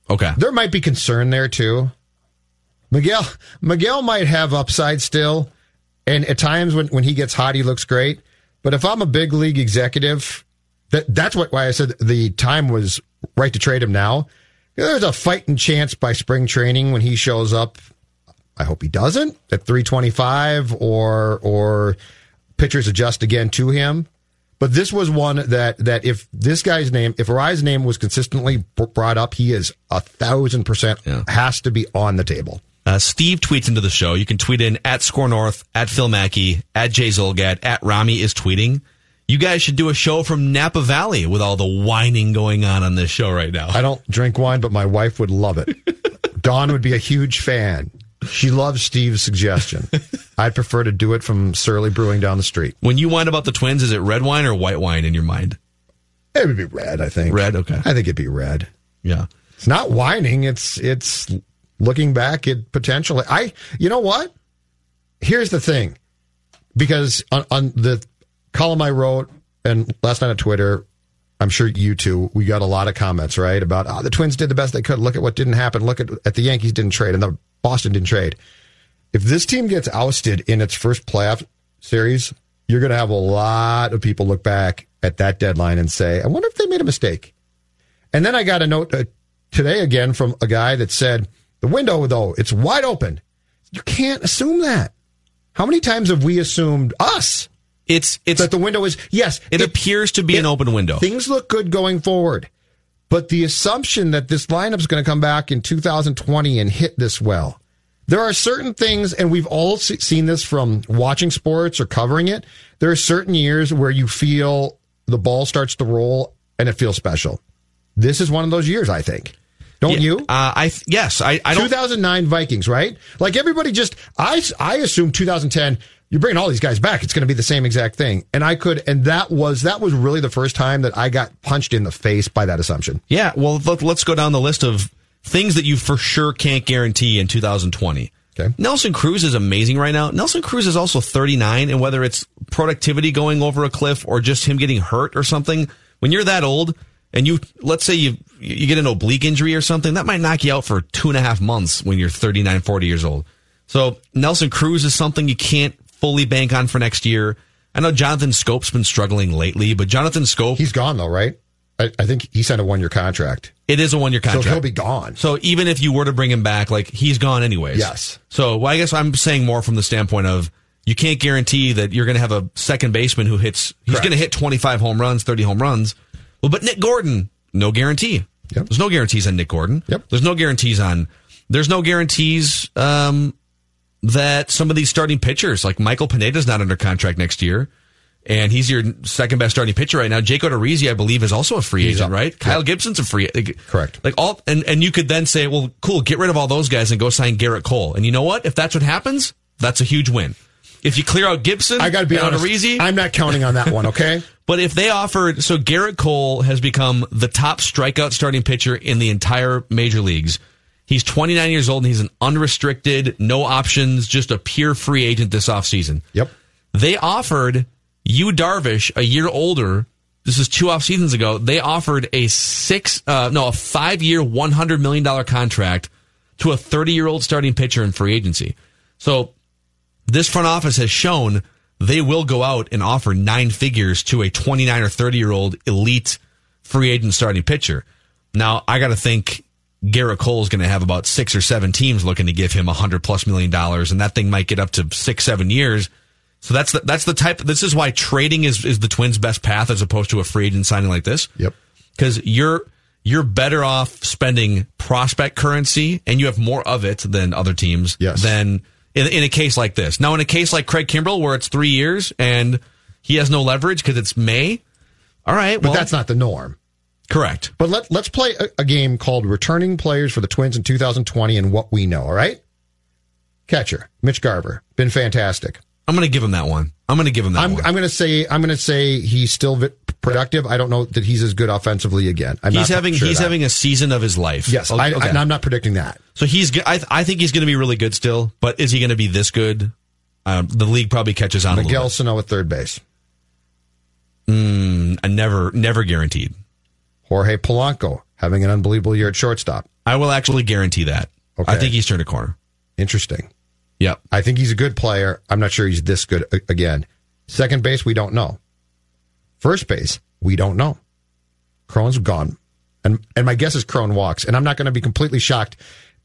Okay. there might be concern there too. Miguel Miguel might have upside still, and at times when, when he gets hot, he looks great. But if I'm a big league executive, that that's what why I said the time was right to trade him now. There's a fighting chance by spring training when he shows up. I hope he doesn't at 325 or or pitchers adjust again to him. But this was one that that if this guy's name, if Arraez's name was consistently brought up, he is a thousand percent Yeah. has to be on the table. Uh, Steve tweets into the show. You can tweet in at Score North, at Phil Mackey, at Jay Zulgad, at Rami is tweeting. You guys should do a show from Napa Valley with all the whining going on on this show right now. I don't drink wine, but my wife would love it. Dawn would be a huge fan. She loves Steve's suggestion. I'd prefer to do it from Surly Brewing down the street. When you whine about the Twins, is it red wine or white wine in your mind? It would be red, I think. Red, okay. I think it'd be red. Yeah. It's not whining. It's it's looking back at potentially. I you know what? Here's the thing, because on, on the column I wrote and last night on Twitter, I'm sure you too. We got a lot of comments right about oh, the Twins did the best they could. Look at what didn't happen. Look at at the Yankees didn't trade and the Boston didn't trade. If this team gets ousted in its first playoff series, you're going to have a lot of people look back at that deadline and say, "I wonder if they made a mistake." And then I got a note uh, today again from a guy that said, the window, though, it's wide open. You can't assume that. How many times have we assumed us It's it's that the window is, yes, it, appears to be an open window. Things look good going forward. But the assumption that this lineup is going to come back in 2020 and hit this well, There are certain things, and we've all se- seen this from watching sports or covering it. There are certain years where you feel the ball starts to roll and it feels special. This is one of those years, I think. Don't Yeah, you? Uh, I yes, I, I don't. 2009 Vikings, right? Like everybody just, I, I assume 2010, you're bringing all these guys back. It's going to be the same exact thing. And I could, and that was, that was really the first time that I got punched in the face by that assumption. Yeah, well, let, let's go down the list of things that you for sure can't guarantee in 2020. Okay. Nelson Cruz is amazing right now. Nelson Cruz is also 39, and whether it's productivity going over a cliff or just him getting hurt or something, when you're that old and you, let's say you you get an oblique injury or something, that might knock you out for two and a half months when you're 39, 40 years old. So Nelson Cruz is something you can't fully bank on for next year. I know Jonathan Schoop's been struggling lately, but Jonathan Schoop, He's gone though, right? I, I think he signed a one year contract. it is a one year contract. So he'll be gone. So even if you were to bring him back, like he's gone anyways. Yes. So well, I guess I'm saying more from the standpoint of you can't guarantee that you're going to have a second baseman who hits. He's going to hit 25 home runs, 30 home runs. Well, but Nick Gordon, no guarantee. Yep. There's no guarantees on Nick Gordon. Yep. There's no guarantees on. There's no guarantees um, that some of these starting pitchers, like Michael Pineda's not under contract next year. And he's your second best starting pitcher right now. Jake Odorizzi, I believe, is also a free He's agent, up. right? Kyle Gibson's a free like, Correct. Like all, and, and you could then say, well, cool, get rid of all those guys and go sign Gerrit Cole. And you know what? If that's what happens, that's a huge win. If you clear out Gibson, I got to be honest. Odorizzi, I'm not counting on that one. Okay. but if they offered, so Gerrit Cole has become the top strikeout starting pitcher in the entire major leagues. He's 29 years old and he's an unrestricted, no options, just a pure free agent this offseason. yep. They offered Yu Darvish a year older. This is two off seasons ago. They offered a six, uh, no, a five year, one hundred million dollar contract to a thirty year old starting pitcher in free agency. So this front office has shown they will go out and offer nine figures to a twenty nine or thirty year old elite free agent starting pitcher. Now I got to think Gerrit Cole is going to have about six or seven teams looking to give him a hundred plus million dollars, and that thing might get up to six, seven years. So that's the, that's the type. This is why trading is is the Twins' best path as opposed to a free agent signing like this. Yep. Because you're you're better off spending prospect currency, and you have more of it than other teams. Yes. Than in, in a case like this. Now, in a case like Craig Kimbrel, where it's three years and he has no leverage because it's May. All right. But well, that's not the norm. Correct. But let, let's play a, a game called Returning Players for the Twins in 2020 and What We Know, all right? Catcher, Mitch Garver, been fantastic. I'm going to give him that one. I'm going to give him that I'm, one. I'm going to say I'm going to say he's still vi- productive. I don't know that he's as good offensively again. I'm he's not having sure he's that. having a season of his life. yes. Okay. I, I'm not predicting that. So he's. I, I think he's going to be really good still, but is he going to be this good? Um, the league probably catches on a Miguel Sano at third base. Mm, I never, never guaranteed. Jorge Polanco having an unbelievable year at shortstop. I will actually guarantee that. Okay. I think he's turned a corner. Interesting. Yep. I think he's a good player. I'm not sure he's this good a- again. Second base, we don't know. First base, we don't know. Cron's gone. And and my guess is Cron walks. And I'm not going to be completely shocked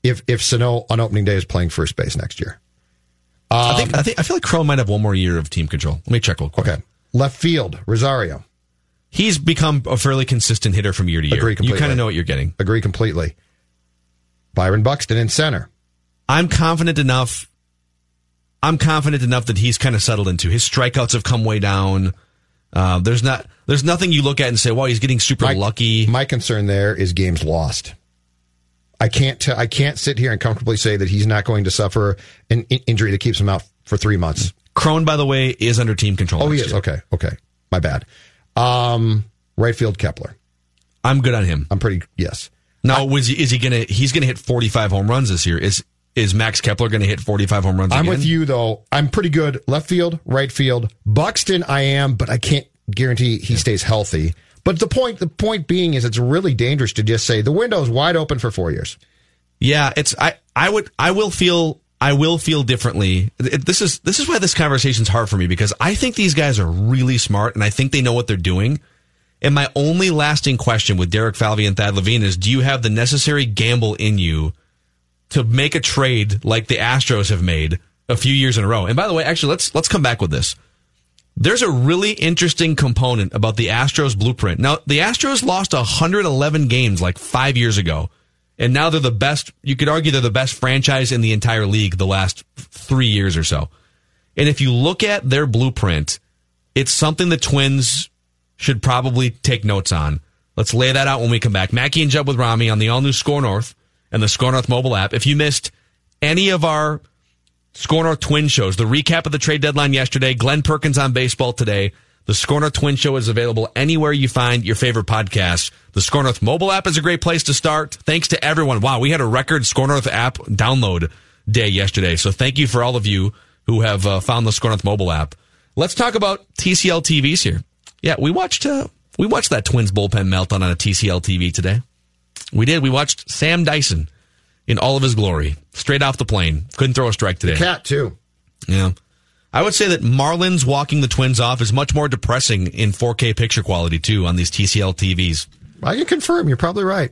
if if Sano on opening day is playing first base next year. I think. Um, I think. I feel like Crow might have one more year of team control. Let me check real quick. Okay. Left field, Rosario. He's become a fairly consistent hitter from year to year. Agree you kind of know what you're getting. Agree completely. Byron Buxton in center. I'm confident enough. I'm confident enough that he's kind of settled into his strikeouts have come way down. Uh, there's not. There's nothing you look at and say, "Well, he's getting super My- lucky." My concern there is games lost. I can't. T- I can't sit here and comfortably say that he's not going to suffer an in- injury that keeps him out for three months. Cron, by the way, is under team control. Oh, he is. year. Okay. Okay. My bad. Um, right field Kepler. I'm good on him. I'm pretty. Yes. Now, was he, is he gonna? He's gonna hit 45 home runs this year. Is is Max Kepler gonna hit 45 home runs? I'm again? with you though. I'm pretty good. Left field, right field. Buxton, I am, but I can't guarantee he stays healthy. But the point, the point being, is it's really dangerous to just say the window is wide open for four years. Yeah, it's I I would I will feel I will feel differently. This is this is why this conversation's hard for me because I think these guys are really smart and I think they know what they're doing. And my only lasting question with Derek Falvey and Thad Levine is do you have the necessary gamble in you to make a trade like the Astros have made a few years in a row? And by the way, actually let's let's come back with this. There's a really interesting component about the Astros blueprint. Now, the Astros lost 111 games like 5 years ago And now they're the best, you could argue they're the best franchise in the entire league the last three years or so. And if you look at their blueprint, it's something the Twins should probably take notes on. Let's lay that out when we come back. Mackey and Judd with Rami on the all new Score North and the Score North mobile app. If you missed any of our Score North Twin shows, the recap of the trade deadline yesterday, Glenn Perkins on baseball today, the Score North Twin Show is available anywhere you find your favorite podcasts. The Score North mobile app is a great place to start. Thanks to everyone. Wow, we had a record Score North app download day yesterday. So thank you for all of you who have uh, found the Score North mobile app. Let's talk about TCL TVs here. Yeah, we watched uh, we watched that Twins bullpen meltdown on a TCL TV today. We did. We watched Sam Dyson in all of his glory, straight off the plane. Couldn't throw a strike today. Cat too. Yeah. I would say that Marlins walking the Twins off is much more depressing in 4K picture quality too on these TCL TVs. I can confirm. You're probably right.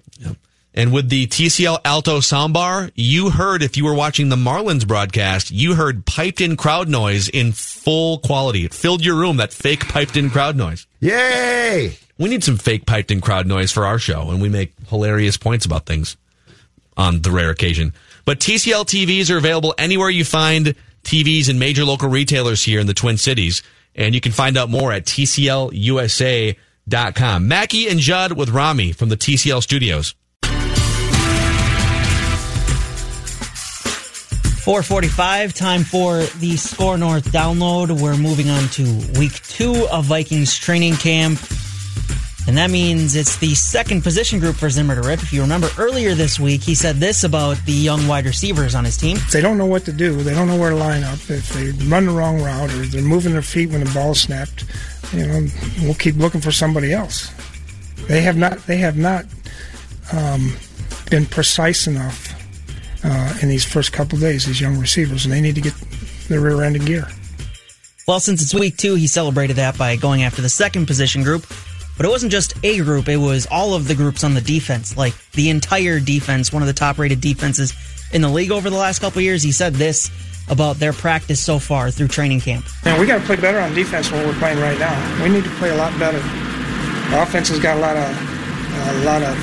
And with the TCL Alto soundbar, you heard if you were watching the Marlins broadcast, you heard piped in crowd noise in full quality. It filled your room, that fake piped in crowd noise. Yay! We need some fake piped in crowd noise for our show, and we make hilarious points about things on the rare occasion. But TCL TVs are available anywhere you find TVs and major local retailers here in the Twin Cities. And you can find out more at TCLUSA.com. Mackey and Judd with Rami from the TCL studios. 445, time for the Score North download. We're moving on to week two of Vikings training camp. And that means it's the second position group for Zimmer to rip. If you remember earlier this week, he said this about the young wide receivers on his team. They don't know what to do. They don't know where to line up. If they run the wrong route or they're moving their feet when the ball's snapped, you know, we'll keep looking for somebody else. They have not. They have not um, been precise enough uh, in these first couple days. These young receivers, and they need to get their rear end in gear. Well, since it's week two, he celebrated that by going after the second position group. But it wasn't just a group, it was all of the groups on the defense, like the entire defense, one of the top rated defenses in the league over the last couple years. He said this about their practice so far through training camp. Now we got to play better on defense what we're playing right now. We need to play a lot better. The offense has got a lot of a lot of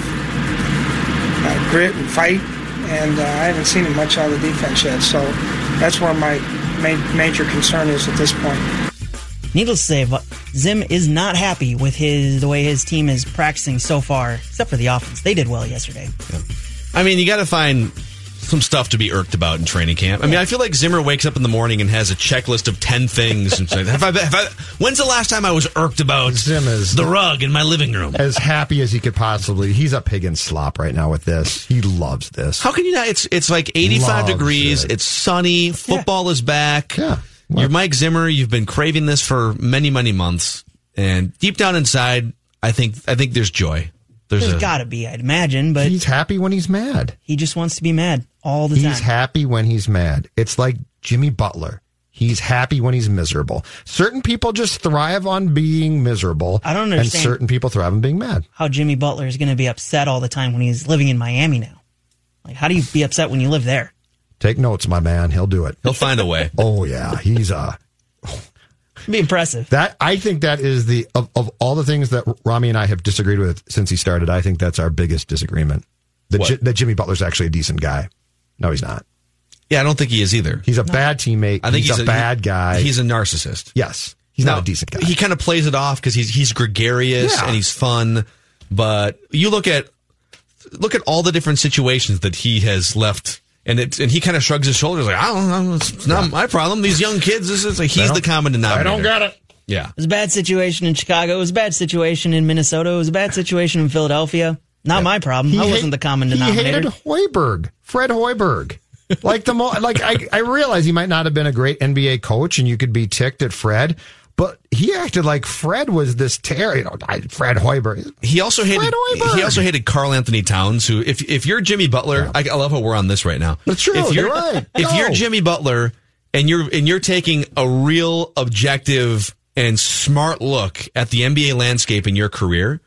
uh, grit and fight, and uh, I haven't seen it much out of the defense yet. So that's where my ma- major concern is at this point. Needless to say, Zim is not happy with his the way his team is practicing so far, except for the offense. They did well yesterday. I mean, you got to find some stuff to be irked about in training camp. I mean, I feel like Zimmer wakes up in the morning and has a checklist of 10 things. And says, have I, have I, when's the last time I was irked about Zim is the rug in my living room? as happy as he could possibly. He's a pig in slop right now with this. He loves this. How can you not? It's it's like 85 Loves degrees. it. It's sunny. Football is back. Yeah. You're Mike Zimmer. You've been craving this for many, many months. And deep down inside, I think I think there's joy. There's, There's a, got to be, I'd imagine, but He's happy when he's mad. he just wants to be mad all the He's time. He's happy when he's mad. It's like Jimmy Butler. He's happy when he's miserable. Certain people just thrive on being miserable. I don't And understand. certain people thrive on being mad. How Jimmy Butler is going to be upset all the time when he's living in Miami now. Like, how do you be upset when you live there? Take notes, my man. He'll do it. he'll find a way. Oh yeah, he's uh be impressive. that. I think that is the of, of all the things that Rami and I have disagreed with since he started. I think that's our biggest disagreement. That, What? Ji- that Jimmy Butler's actually a decent guy. No, he's not. Yeah, I don't think he is either. He's a bad teammate. I think he's, a, bad guy. He's a narcissist. yes, he's not a decent guy. He kind of plays it off because he's he's gregarious Yeah. and he's fun. But you look at look at all the different situations that he has left, and it and he kind of shrugs his shoulders like I don't know, it's not my problem. These young kids, this is like he's the common denominator. I don't get it. Yeah, It was a bad situation in Chicago. It was a bad situation in Minnesota. It was a bad situation in Philadelphia. Not my problem. I wasn't hate- the common He denominator. hated Hoiberg, Fred Hoiberg. like the mo- like I, I realize he might not have been a great NBA coach, and you could be ticked at Fred, but he acted like Fred was this terror. You know, Fred Hoiberg. he also hated Hoiberg. he also hated Karl-Anthony Towns. Who, if if you're Jimmy Butler, I, I love how we're on this right now. That's true. If you're, You're right. If No. you're Jimmy Butler and you're and you're taking a real objective and smart look at the NBA landscape in your career,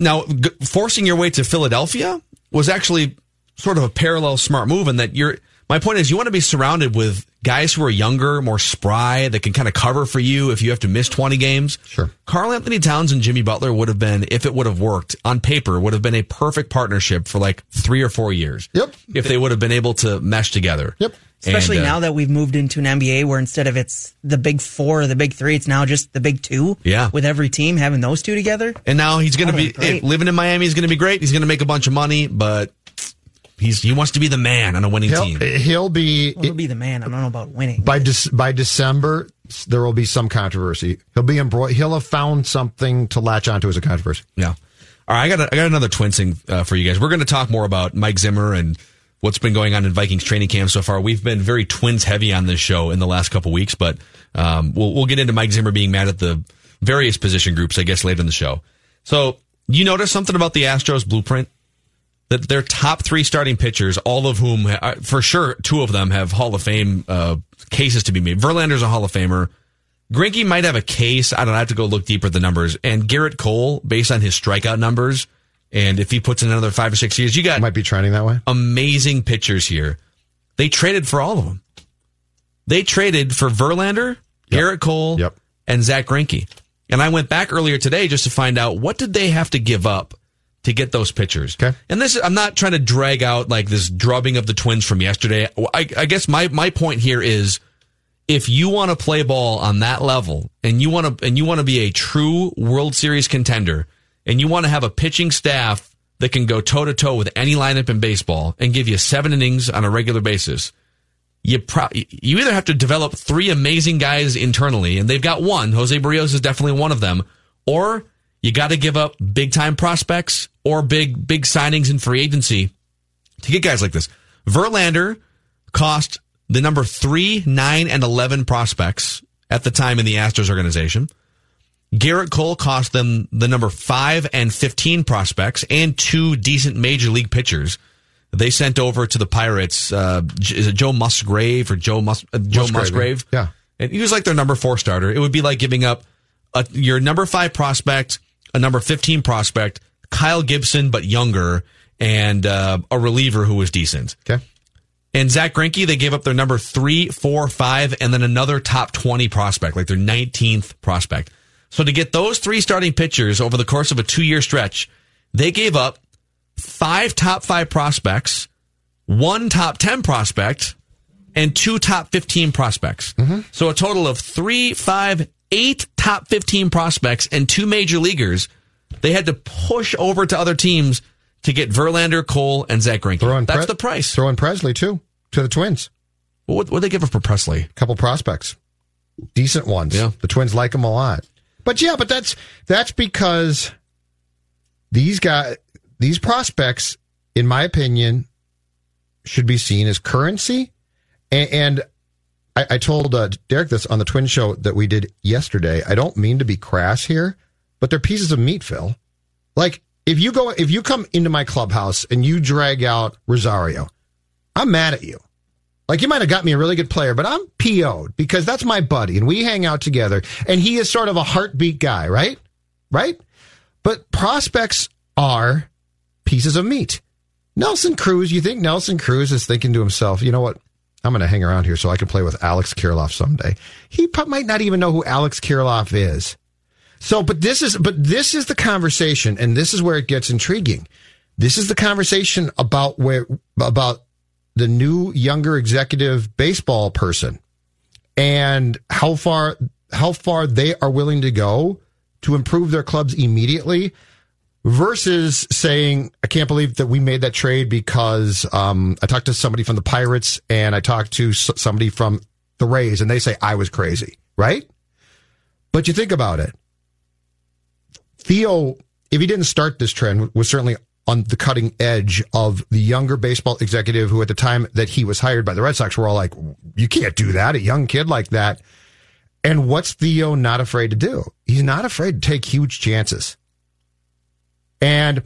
now g- forcing your way to Philadelphia was actually sort of a parallel smart move in that you're My point is, you want to be surrounded with guys who are younger, more spry, that can kind of cover for you if you have to miss 20 games. Sure. Karl-Anthony Towns and Jimmy Butler would have been, if it would have worked on paper, would have been a perfect partnership for like three or four years. Yep. If they would have been able to mesh together. Yep. Especially And, uh, now that we've moved into an NBA where instead of it's the big four or the big three, it's now just the big two. Yeah. With every team having those two together. And now he's going to be great. living in Miami. is going to be great. He's going to make a bunch of money, but he's he wants to be the man on a winning He'll, team. he'll be Well, he'll be the man. I don't know about winning. by Dec- by December. There will be some controversy. He'll be embroiled. He'll have found something to latch onto as a controversy. Yeah. All right, I got a, I got another twin thing uh, for you guys. We're going to talk more about Mike Zimmer and what's been going on in Vikings training camp so far. We've been very twins heavy on this show in the last couple weeks, but um, we'll we'll get into Mike Zimmer being mad at the various position groups, I guess, later in the show. So you notice something about the Astros blueprint that their top three starting pitchers, all of whom, uh, for sure, two of them have Hall of Fame uh, cases to be made. Verlander's a Hall of Famer. Greinke might have a case. I don't know, I have to go look deeper at the numbers. And Gerrit Cole, based on his strikeout numbers, and if he puts in another five or six years, you got Might be trending that way. amazing pitchers here. They traded for all of them. They traded for Verlander, Gerrit Cole, Yep. and Zack Greinke. And I went back earlier today just to find out what did they have to give up to get those pitchers. Okay. And this, I'm not trying to drag out like this drubbing of the Twins from yesterday. I, I guess my my point here is, if you want to play ball on that level and you want to and you want to be a true World Series contender and you want to have a pitching staff that can go toe to toe with any lineup in baseball and give you seven innings on a regular basis, you pro- you either have to develop three amazing guys internally, and they've got one. Jose Berrios is definitely one of them, or you got to give up big time prospects or big big signings in free agency to get guys like this. Verlander cost the number three, nine, and eleven prospects at the time in the Astros organization. Gerrit Cole cost them the number five and 15 prospects and two decent major league pitchers. They sent over to the Pirates. Uh, is it Joe Musgrave or Joe Mus- uh, Joe Musgrave, Musgrave? yeah. and he was like their number four starter. It would be like giving up a, your number five prospect, a number 15 prospect, Kyle Gibson but younger, and uh, a reliever who was decent. Okay. And Zack Greinke, they gave up their number three, four, five, and then another top 20 prospect, like their 19th prospect. So to get those three starting pitchers over the course of a two year stretch, they gave up five top five prospects, one top 10 prospect, and two top 15 prospects. So a total of three, five, eight top 15 prospects and two major leaguers. They had to push over to other teams to get Verlander, Cole, and Zack Greinke. That's Pre- the price. Throw in Pressly too to the Twins. What would they give up for Pressly? A couple prospects, decent ones. Yeah. The Twins like them a lot. But yeah, but that's that's because these guys, these prospects, in my opinion, should be seen as currency. And, and I, I told uh, Derek this on the Twin Show that we did yesterday. I don't mean to be crass here, but they're pieces of meat, Phil. Like if you go, if you come into my clubhouse and you drag out Rosario, I'm mad at you. Like you might have got me a really good player, but I'm PO'd because that's my buddy and we hang out together and he is sort of a heartbeat guy, right? Right? But prospects are pieces of meat. Nelson Cruz, you think Nelson Cruz is thinking to himself, you know what? I'm going to hang around here so I can play with Alex Kirilloff someday. He might not even know who Alex Kirilloff is. So, but this is, but this is the conversation and this is where it gets intriguing. This is the conversation about where, about the new younger executive baseball person and how far how far they are willing to go to improve their clubs immediately versus saying I can't believe that we made that trade because um, I talked to somebody from the Pirates and I talked to somebody from the Rays and they say I was crazy, right? But you think about it. Theo, if he didn't start this trend, was certainly on the cutting edge of the younger baseball executive who at the time that he was hired by the Red Sox were all like, you can't do that, a young kid like that. And what's Theo not afraid to do? He's not afraid to take huge chances. And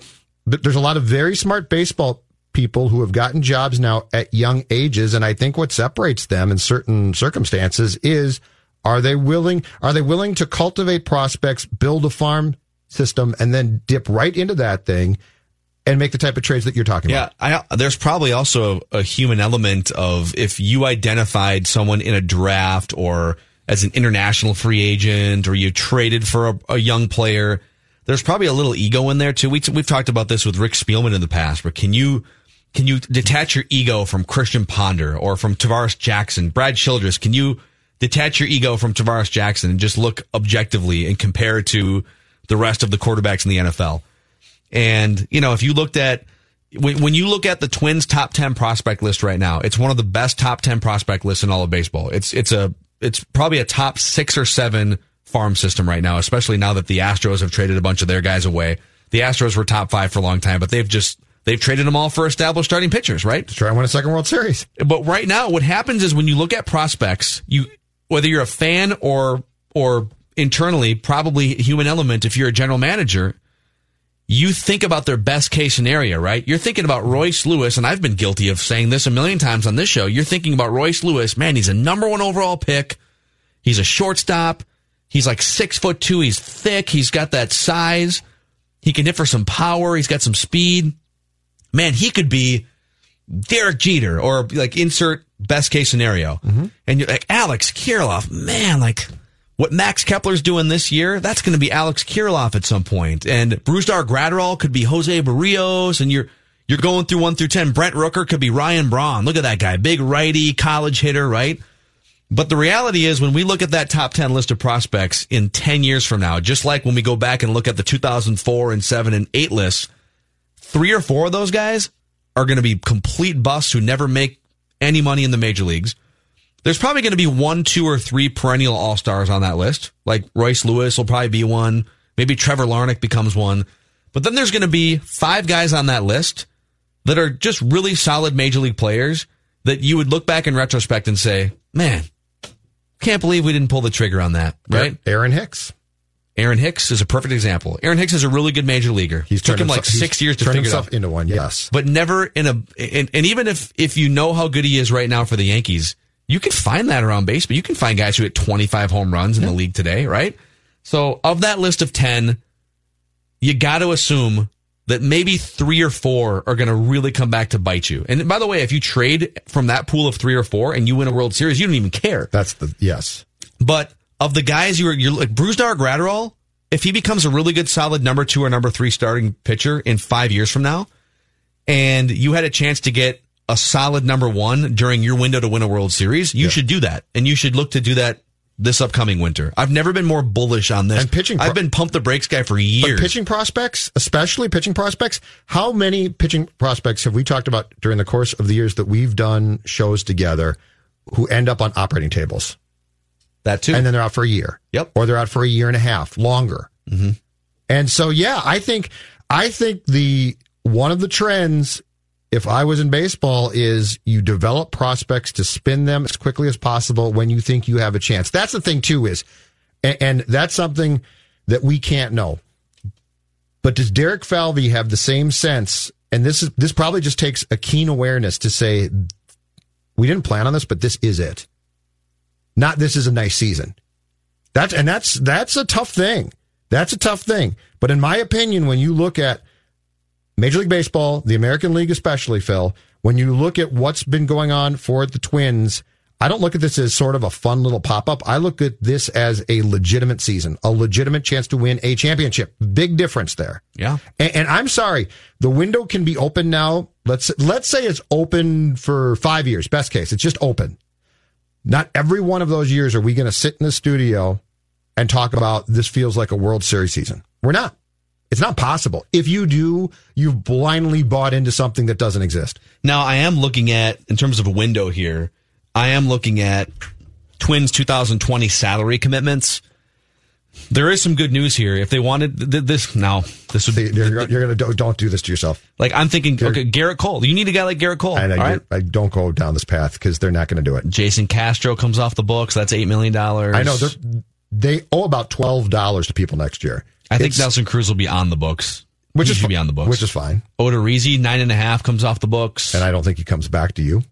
th- there's a lot of very smart baseball people who have gotten jobs now at young ages. And I think what separates them in certain circumstances is are they willing, are they willing to cultivate prospects, build a farm system, and then dip right into that thing and make the type of trades that you're talking about. Yeah, about. I, there's probably also a human element of if you identified someone in a draft or as an international free agent or you traded for a, a young player, there's probably a little ego in there too. We, we've talked about this with Rick Spielman in the past, but can you can you detach your ego from Christian Ponder or from Tarvaris Jackson, Brad Childress? Can you detach your ego from Tarvaris Jackson and just look objectively and compare it to the rest of the quarterbacks in the NFL? And, you know, if you looked at, when, when you look at the Twins top 10 prospect list right now, it's one of the best top 10 prospect lists in all of baseball. It's, it's a, it's probably a top six or seven farm system right now, especially now that the Astros have traded a bunch of their guys away. The Astros were top five for a long time, but they've just, they've traded them all for established starting pitchers, right? To try and win a second World Series. But right now, what happens is when you look at prospects, you whether you're a fan or or internally, probably a human element. If you're a general manager, you think about their best case scenario, right? You're thinking about Royce Lewis, and I've been guilty of saying this a million times on this show. You're thinking about Royce Lewis. Man, he's a number one overall pick. He's a shortstop. He's like six foot two. He's thick. He's got that size. He can hit for some power. He's got some speed. Man, he could be Derek Jeter or like insert best case scenario. Mm-hmm. And you're like, Alex Kirilloff, man, like what Max Kepler's doing this year, that's going to be Alex Kirilloff at some point. And Brusdar Graterol could be Jose Berrios. And you're, you're going through one through 10. Brent Rooker could be Ryan Braun. Look at that guy. Big righty, college hitter, right? But the reality is when we look at that top 10 list of prospects in 10 years from now, just like when we go back and look at the 2004 and 7 and 8 lists, three or four of those guys are going to be complete busts who never make any money in the major leagues. There's probably going to be one, two, or three perennial all stars on that list. Like Royce Lewis will probably be one. Maybe Trevor Larnach becomes one. But then there's going to be five guys on that list that are just really solid major league players that you would look back in retrospect and say, man, can't believe we didn't pull the trigger on that, right? Aaron Hicks. Aaron Hicks is a perfect example. Aaron Hicks is a really good major leaguer. He's took him like himself- six years to turned figure it himself out. into one. Yes. but never in a and, and even if if you know how good he is right now for the Yankees, you can find that around baseball. You can find guys who hit 25 home runs in the league today, right? So of that list of 10, you got to assume that maybe three or four are going to really come back to bite you. And by the way, if you trade from that pool of three or four and you win a World Series, you don't even care. That's the yes. But of the guys you're, you're like Brusdar Graterol, if he becomes a really good, solid number two or number three starting pitcher in five years from now, and you had a chance to get a solid number one during your window to win a World Series, you should do that, and you should look to do that this upcoming winter. I've never been more bullish on this. And pitching pro- I've been pump the brakes guy for But years. pitching prospects, especially pitching prospects, how many pitching prospects have we talked about during the course of the years that we've done shows together who end up on operating tables? that too. and then they're out for a year. Yep. Or they're out for a year and a half, longer. Mm-hmm. And so, yeah, I think, I think the, one of the trends, if I was in baseball, is you develop prospects to spin them as quickly as possible when you think you have a chance. That's the thing too is, and, and that's something that we can't know. But does Derek Falvey have the same sense? And this is, this probably just takes a keen awareness to say, we didn't plan on this, but this is it. Not this is a nice season. That's and that's that's a tough thing. That's a tough thing. But in my opinion, when you look at Major League Baseball, the American League especially, Phil, when you look at what's been going on for the Twins, I don't look at this as sort of a fun little pop up. I look at this as a legitimate season, a legitimate chance to win a championship. Big difference there. yeah. And, and I'm sorry, the window can be open now. Let's let's say it's open for five years. Best case, it's just open. Not every one of those years are we going to sit in the studio and talk about this feels like a World Series season. We're not. It's not possible. If you do, you've blindly bought into something that doesn't exist. Now I am looking at in terms of a window here. I am looking at Twins 2020 salary commitments. There is some good news here. If they wanted th- this now, this would See, be You're, you're going to do, don't do this to yourself. like I'm thinking. Okay, Gerrit Cole. You need a guy like Gerrit Cole. And I, right. I don't go down this path because they're not going to do it. Jason Castro comes off the books. That's eight million dollars. I know they're, they owe about twelve dollars to people next year. I think Nelson Cruz will be on the books. which He is should be on the books. which is fine. Odorizzi nine and a half comes off the books. And I don't think he comes back to you.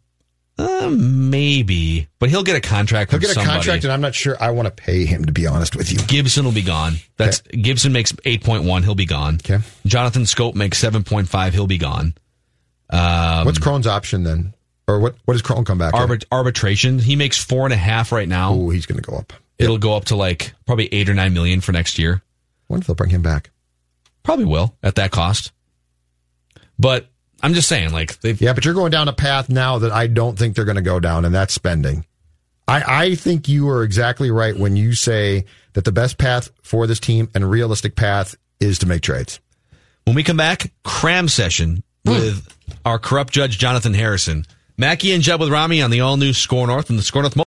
Uh, maybe, but he'll get a contract. He'll get a somebody. contract, and I'm not sure I want to pay him. To be honest with you, Gibson will be gone. That's Gibson makes eight point one. He'll be gone. Okay. Jonathan Schoop makes seven point five. He'll be gone. Um, what's Cron's option then, or what? What does Cron come back? arbit- arbitration? He makes four and a half right now. Oh, he's going to go up. It'll go up to like probably eight or nine million for next year. Wonder if they'll bring him back. Probably will at that cost. But I'm just saying, like they've Yeah, but you're going down a path now that I don't think they're going to go down, and that's spending. I, I think you are exactly right when you say that the best path for this team and realistic path is to make trades. When we come back, cram session hmm. with our corrupt judge Jonathan Harrison. Mackey and Jeb with Rami on the all new Score North and the Score North.